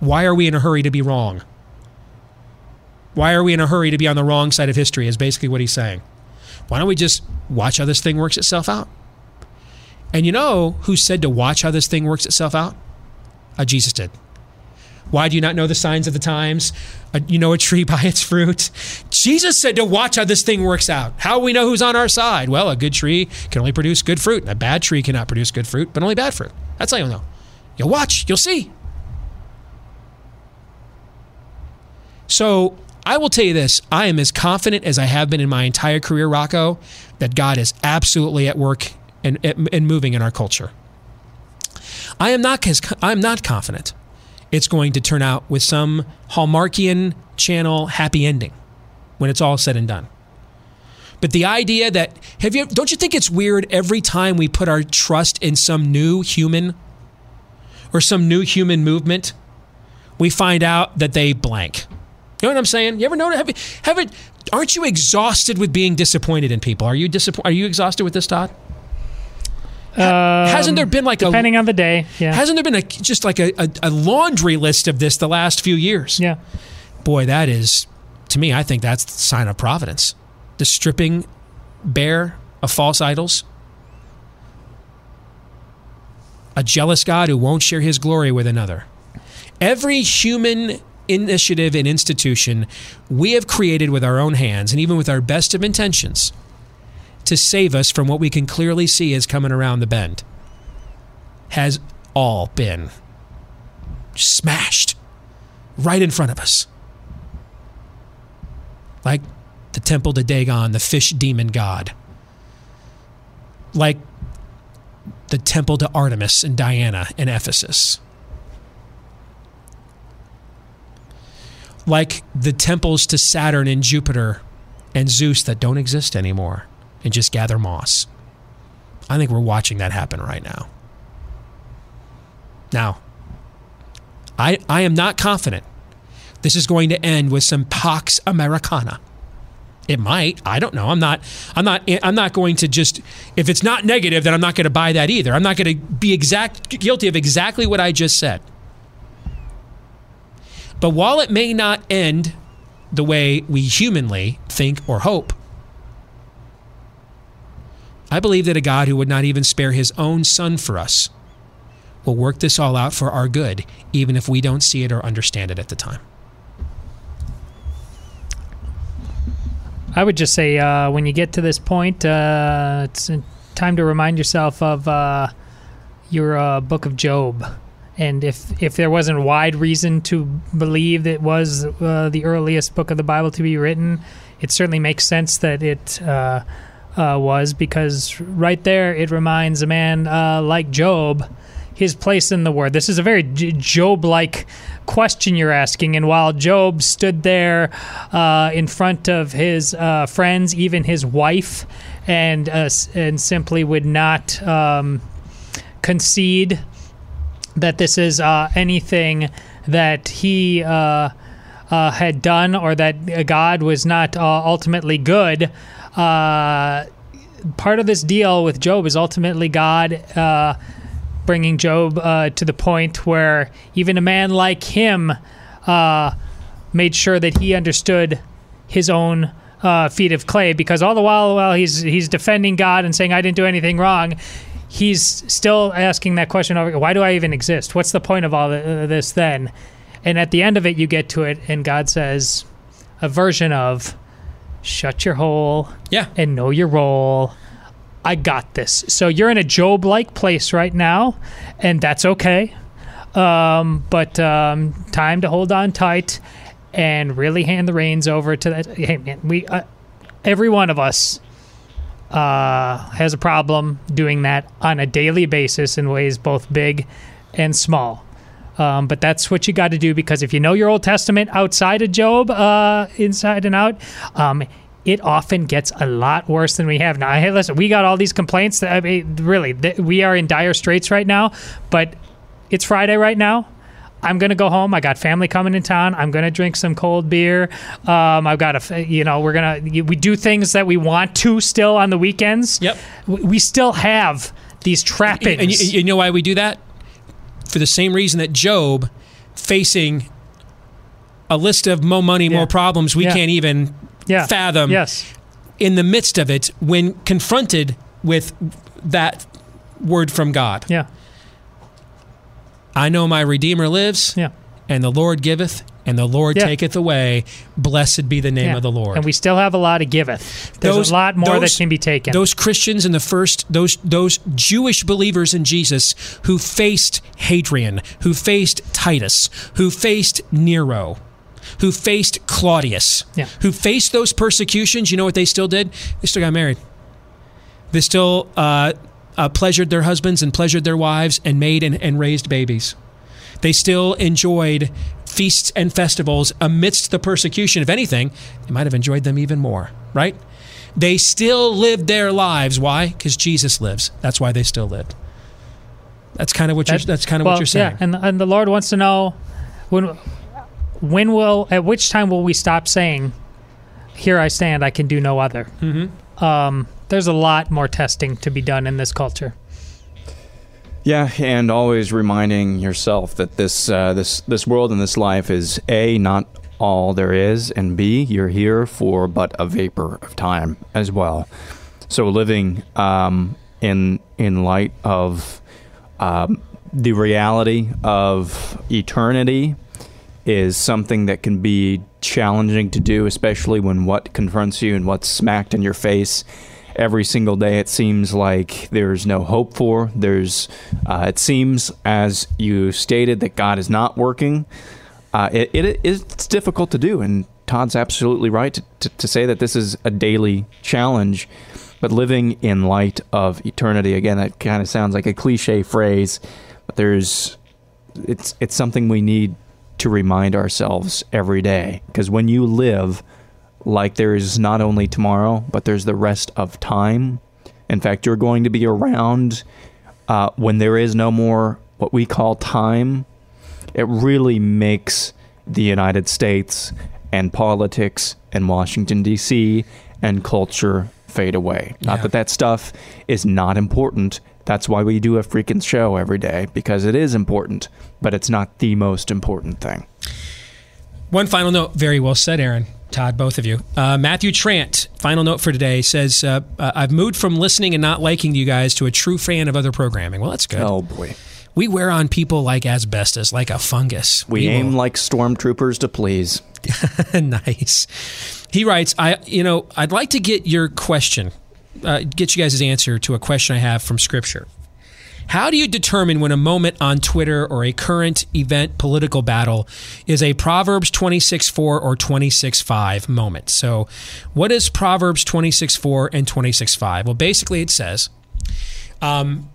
Why are we in a hurry to be wrong? Why are we in a hurry to be on the wrong side of history? Is basically what he's saying. Why don't we just watch how this thing works itself out? And you know who said to watch how this thing works itself out? Uh, Jesus did. Why do you not know the signs of the times? Uh, you know a tree by its fruit. Jesus said to watch how this thing works out. How we know who's on our side? Well, a good tree can only produce good fruit. and A bad tree cannot produce good fruit, but only bad fruit. That's how you'll know. You'll watch, you'll see. So I will tell you this I am as confident as I have been in my entire career, Rocco, that God is absolutely at work and, and moving in our culture. I am not I'm not confident it's going to turn out with some Hallmarkian channel happy ending when it's all said and done. But the idea that have you don't you think it's weird every time we put our trust in some new human or some new human movement, we find out that they blank. You know what I'm saying? You ever notice? Have, you, have it? Aren't you exhausted with being disappointed in people? Are you disappointed? Are you exhausted with this, Todd? Um, hasn't there been like depending a, on the day? Yeah. Hasn't there been a just like a, a, a laundry list of this the last few years? Yeah. Boy, that is to me. I think that's the sign of providence. The stripping bare of false idols. A jealous God who won't share his glory with another. Every human initiative and institution we have created with our own hands and even with our best of intentions to save us from what we can clearly see is coming around the bend has all been smashed right in front of us. Like the temple to Dagon, the fish demon god. Like the temple to Artemis and Diana in Ephesus. Like the temples to Saturn and Jupiter and Zeus that don't exist anymore and just gather moss. I think we're watching that happen right now. Now, I, I am not confident this is going to end with some Pax Americana. It might. I don't know. I'm not. I'm not. I'm not going to just. If it's not negative, then I'm not going to buy that either. I'm not going to be exact guilty of exactly what I just said. But while it may not end the way we humanly think or hope, I believe that a God who would not even spare his own son for us will work this all out for our good, even if we don't see it or understand it at the time. I would just say uh, when you get to this point, uh, it's time to remind yourself of uh, your uh, book of Job and if if there wasn't wide reason to believe it was uh, the earliest book of the Bible to be written, it certainly makes sense that it uh, uh, was because right there it reminds a man uh, like Job his place in the Word. This is a very Job-like question you're asking, and while Job stood there uh, in front of his uh, friends, even his wife, and and simply would not um, concede that this is uh, anything that he uh, uh, had done or that God was not uh, ultimately good. Uh, part of this deal with Job is ultimately God uh, bringing Job to the point where even a man like him made sure that he understood his own uh, feet of clay because all the while while he's he's defending God and saying I didn't do anything wrong, he's still asking that question over. Why do I even exist? What's the point of all uh, this then? And at the end of it, you get to it, and God says, a version of, "Shut your hole Yeah. and know your role." I got this. So you're in a Job like place right now, and that's okay. Um, but um, time to hold on tight and really hand the reins over to that. Hey, man, we, uh, every one of us uh, has a problem doing that on a daily basis in ways both big and small. Um, but that's what you got to do because if you know your Old Testament outside of Job, uh, inside and out, um, it often gets a lot worse than we have now. Hey, listen, we got all these complaints. That, I mean, really, th- we are in dire straits right now. But it's Friday right now. I'm gonna go home. I got family coming in town. I'm gonna drink some cold beer. Um, I've got a, you know, we're gonna we do things that we want to still on the weekends. Yep. We, still have these trappings. And you, you know why we do that? For the same reason that Job, facing a list of more money, Yeah. more problems we Yeah. can't even yeah. fathom. Yes. In the midst of it, when confronted with that word from God, Yeah. I know my Redeemer lives, Yeah. and the Lord giveth, and the Lord Yeah. taketh away. Blessed be the name yeah. of the Lord. And we still have a lot of giveth. There's Those- a lot more that can be taken. Those Christians in the first, those those Jewish believers in Jesus who faced Hadrian, who faced Titus, who faced Nero, who faced Claudius, Yeah. who faced those persecutions. You know what they still did? They still got married. They still uh, uh, pleasured their husbands and pleasured their wives and made and, and raised babies. They still enjoyed feasts and festivals amidst the persecution. If anything, they might have enjoyed them even more, right? They still lived their lives. Why? Because Jesus lives. That's why they still lived. That's kind of what you're. That's kind of well, what you're saying. Yeah, and and the Lord wants to know when when will at which time will we stop saying, "Here I stand, I can do no other." Mm-hmm. Um, there's a lot more testing to be done in this culture. Yeah, and always reminding yourself that this uh, this this world and this life is a not all there is, and b you're here for but a vapor of time as well. So living um, in in light of um, the reality of eternity is something that can be challenging to do, especially when what confronts you and what's smacked in your face every single day. It seems like there's no hope for. There's, uh, it seems, as you stated, that God is not working. Uh, it, it it's difficult to do, and Todd's absolutely right to, to, to say that this is a daily challenge. But living in light of eternity, again, that kind of sounds like a cliche phrase, but there's it's it's something we need to remind ourselves every day because when you live like there is not only tomorrow but there's the rest of time in fact you're going to be around uh, when there is no more what we call time it really makes the united states and politics and washington d.c and culture fade away not that that stuff is not important that's why we do a freaking show every day because it is important, but it's not the most important thing. One final note. Very well said, Aaron. Todd, both of you. Uh, Matthew Trant, final note for today, says, uh, uh, I've moved from listening and not liking you guys to a true fan of other programming. Well, that's good. Oh boy. We wear on people like asbestos, like a fungus. We, aim will- like stormtroopers to please. nice. He writes, I you know, I'd like to get your question, uh, get you guys' answer to a question I have from Scripture. How do you determine when a moment on Twitter or a current event political battle is a Proverbs 26:4 or 26:5 moment? So, what is Proverbs 26:4 and 26:5? Well, basically it says, um,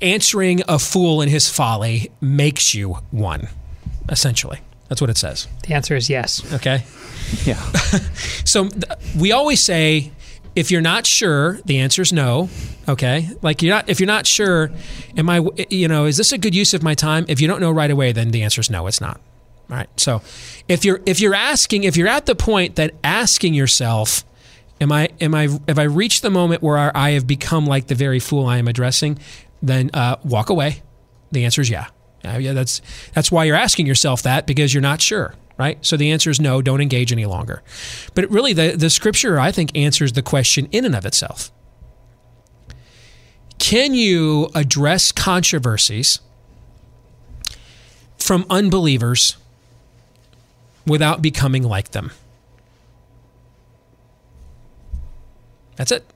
answering a fool in his folly makes you one. Essentially, that's what it says. The answer is yes. Okay. Yeah. So th- we always say, if you're not sure, the answer is no. Okay. Like you're not. If you're not sure, am I? You know, is this a good use of my time? If you don't know right away, then the answer is no. It's not. All right. So if you're if you're asking, if you're at the point that asking yourself, am I am I have I reached the moment where I have become like the very fool I am addressing? Then uh, walk away. The answer is yeah. Uh, yeah, that's that's why you're asking yourself that because you're not sure, right? So the answer is no, don't engage any longer. But really, the, the scripture, I think, answers the question in and of itself. Can you address controversies from unbelievers without becoming like them? That's it.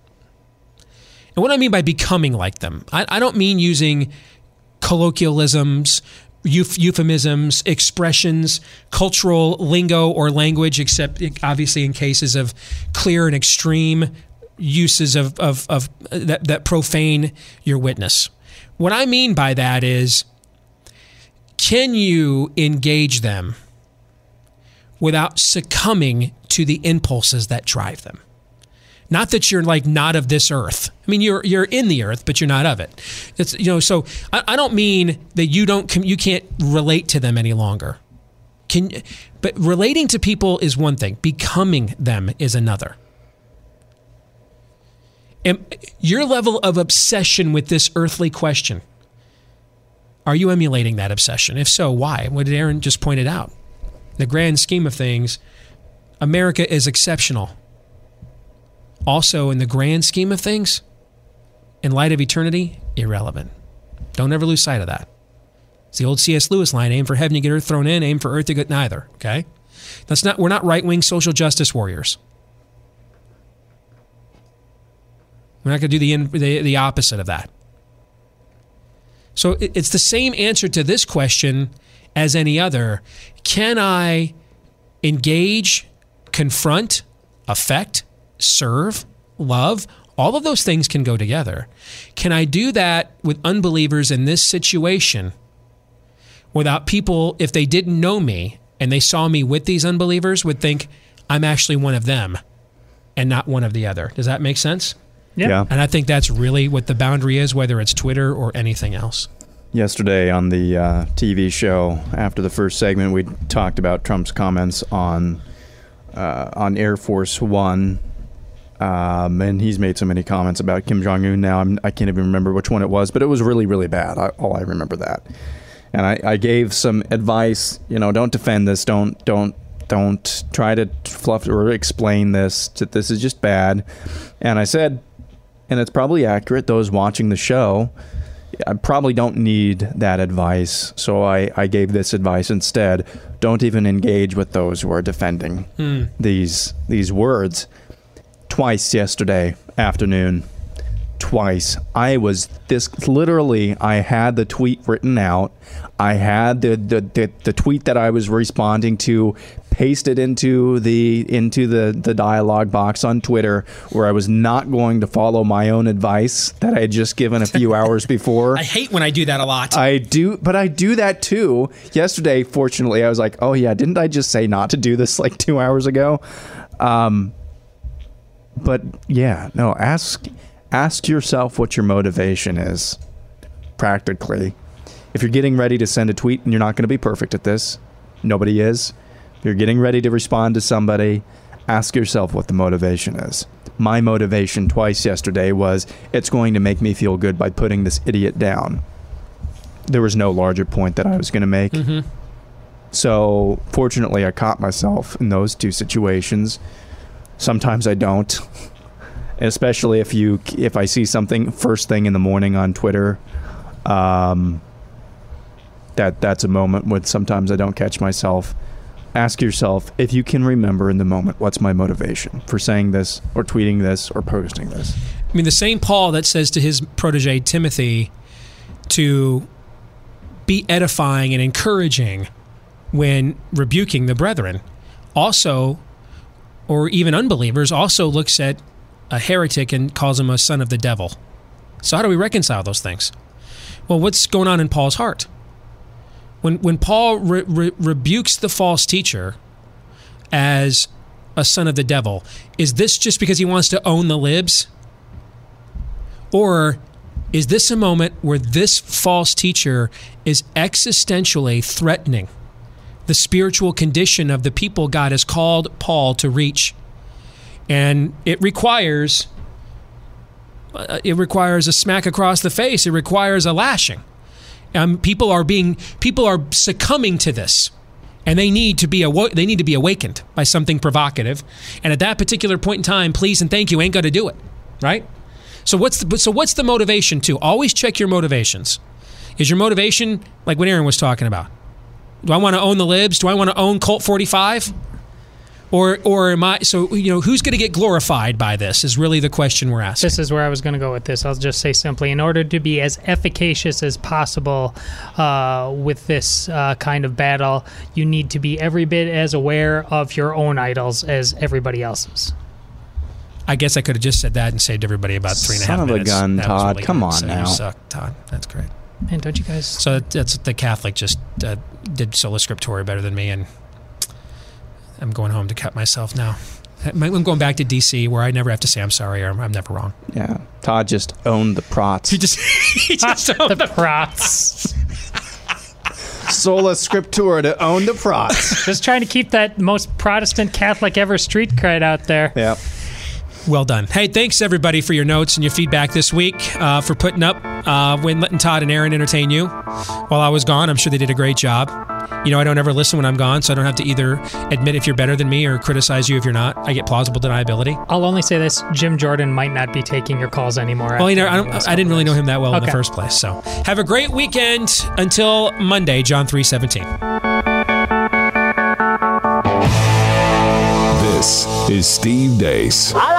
And what I mean by becoming like them, I, I don't mean using colloquialisms, euphemisms, expressions, cultural lingo or language, except obviously in cases of clear and extreme uses of, of, of that, that profane your witness. What I mean by that is can you engage them without succumbing to the impulses that drive them? Not that you're like not of this earth. I mean, you're you're in the earth, but you're not of it. It's you know. So I, I don't mean that you don't you can't relate to them any longer. Can but relating to people is one thing. Becoming them is another. And your level of obsession with this earthly question. Are you emulating that obsession? If so, why? What did Aaron just pointed out? The grand scheme of things, America is exceptional also in the grand scheme of things, in light of eternity, irrelevant. Don't ever lose sight of that. It's the old C.S. Lewis line: "Aim for heaven, you get earth thrown in. Aim for earth, you get neither." Okay, that's not. We're not right-wing social justice warriors. We're not going to do the, the the opposite of that. So it's the same answer to this question as any other. Can I engage, confront, affect, serve, love, all of those things can go together. Can I do that with unbelievers in this situation without people, if they didn't know me and they saw me with these unbelievers, would think I'm actually one of them and not one of the other? Does that make sense? Yeah. Yeah. And I think that's really what the boundary is, whether it's Twitter or anything else. Yesterday on the uh, TV show, after the first segment, we talked about Trump's comments on uh, on Air Force One, um, and he's made so many comments about Kim Jong Un. Now I'm, I can't even remember which one it was, but it was really, really bad. I, all I remember that, and I, I gave some advice. You know, don't defend this. Don't don't don't try to fluff or explain this. That this is just bad. And I said, and it's probably accurate. Those watching the show. I probably don't need that advice, so I, I gave this advice instead. Don't even engage with those who are defending these these words. Twice yesterday afternoon, twice I was this literally. I had the tweet written out. I had the the, the, the tweet that I was responding to pasted into the into the the dialogue box on Twitter where I was not going to follow my own advice that I had just given a few hours before. I hate when I do that a lot. I do, but I do that too. Yesterday, fortunately, I was like, "Oh yeah, didn't I just say not to do this like two hours ago?" Um, but yeah, no. Ask ask yourself what your motivation is. Practically, if you're getting ready to send a tweet and you're not going to be perfect at this, nobody is. If you're getting ready to respond to somebody, ask yourself what the motivation is. My motivation twice yesterday was it's going to make me feel good by putting this idiot down. There was no larger point that I was going to make. Mm-hmm. So, fortunately, I caught myself in those two situations. Sometimes I don't. Especially if you if I see something first thing in the morning on Twitter, um, that that's a moment when sometimes I don't catch myself. Ask yourself if you can remember in the moment what's my motivation for saying this or tweeting this or posting this. I mean, the same Paul that says to his protege Timothy to be edifying and encouraging when rebuking the brethren, also, or even unbelievers, also looks at a heretic and calls him a son of the devil. So, how do we reconcile those things? Well, what's going on in Paul's heart? When, when Paul re- re- rebukes the false teacher as a son of the devil, is this just because he wants to own the libs? Or is this a moment where this false teacher is existentially threatening the spiritual condition of the people God has called Paul to reach? And it requires uh, it requires a smack across the face. It requires a lashing. Um, people are being people are succumbing to this. and they need to be awo- they need to be awakened by something provocative. And at that particular point in time, please and thank you ain't going to do it, right? So what's the so what's the motivation to always check your motivations? Is your motivation like what Aaron was talking about? Do I want to own the libs? Do I want to own Colt 45? Or or am I so you know who's going to get glorified by this is really the question we're asking. This is where I was going to go with this. I'll just say simply, in order to be as efficacious as possible uh, with this uh, kind of battle, you need to be every bit as aware of your own idols as everybody else's. I guess I could have just said that and saved everybody about three and a half Son of a minutes. gun, That Todd. really Come on now. You suck, Todd. That's great. Man, don't you guys? So that's the Catholic just uh, did sola scriptura better than me, and I'm going home to cut myself now. I'm going back to DC where I never have to say I'm sorry or I'm never wrong. Yeah. Todd just owned the prots. He just he just owned the prots. Sola scriptura to own the prots. Just trying to keep that most Protestant Catholic ever street cred out there. yeah. Well done. Hey, thanks everybody for your notes and your feedback this week, uh, for putting up, uh, when letting Todd and Aaron entertain you while I was gone. I'm sure they did a great job. You know, I don't ever listen when I'm gone, so I don't have to either admit if you're better than me or criticize you if you're not. I get plausible deniability. I'll only say this: Jim Jordan might not be taking your calls anymore. Well, you know, I, don't, I didn't couple really know him that well in the first place. So have a great weekend until Monday, John 317. This is Steve Deace. I like you.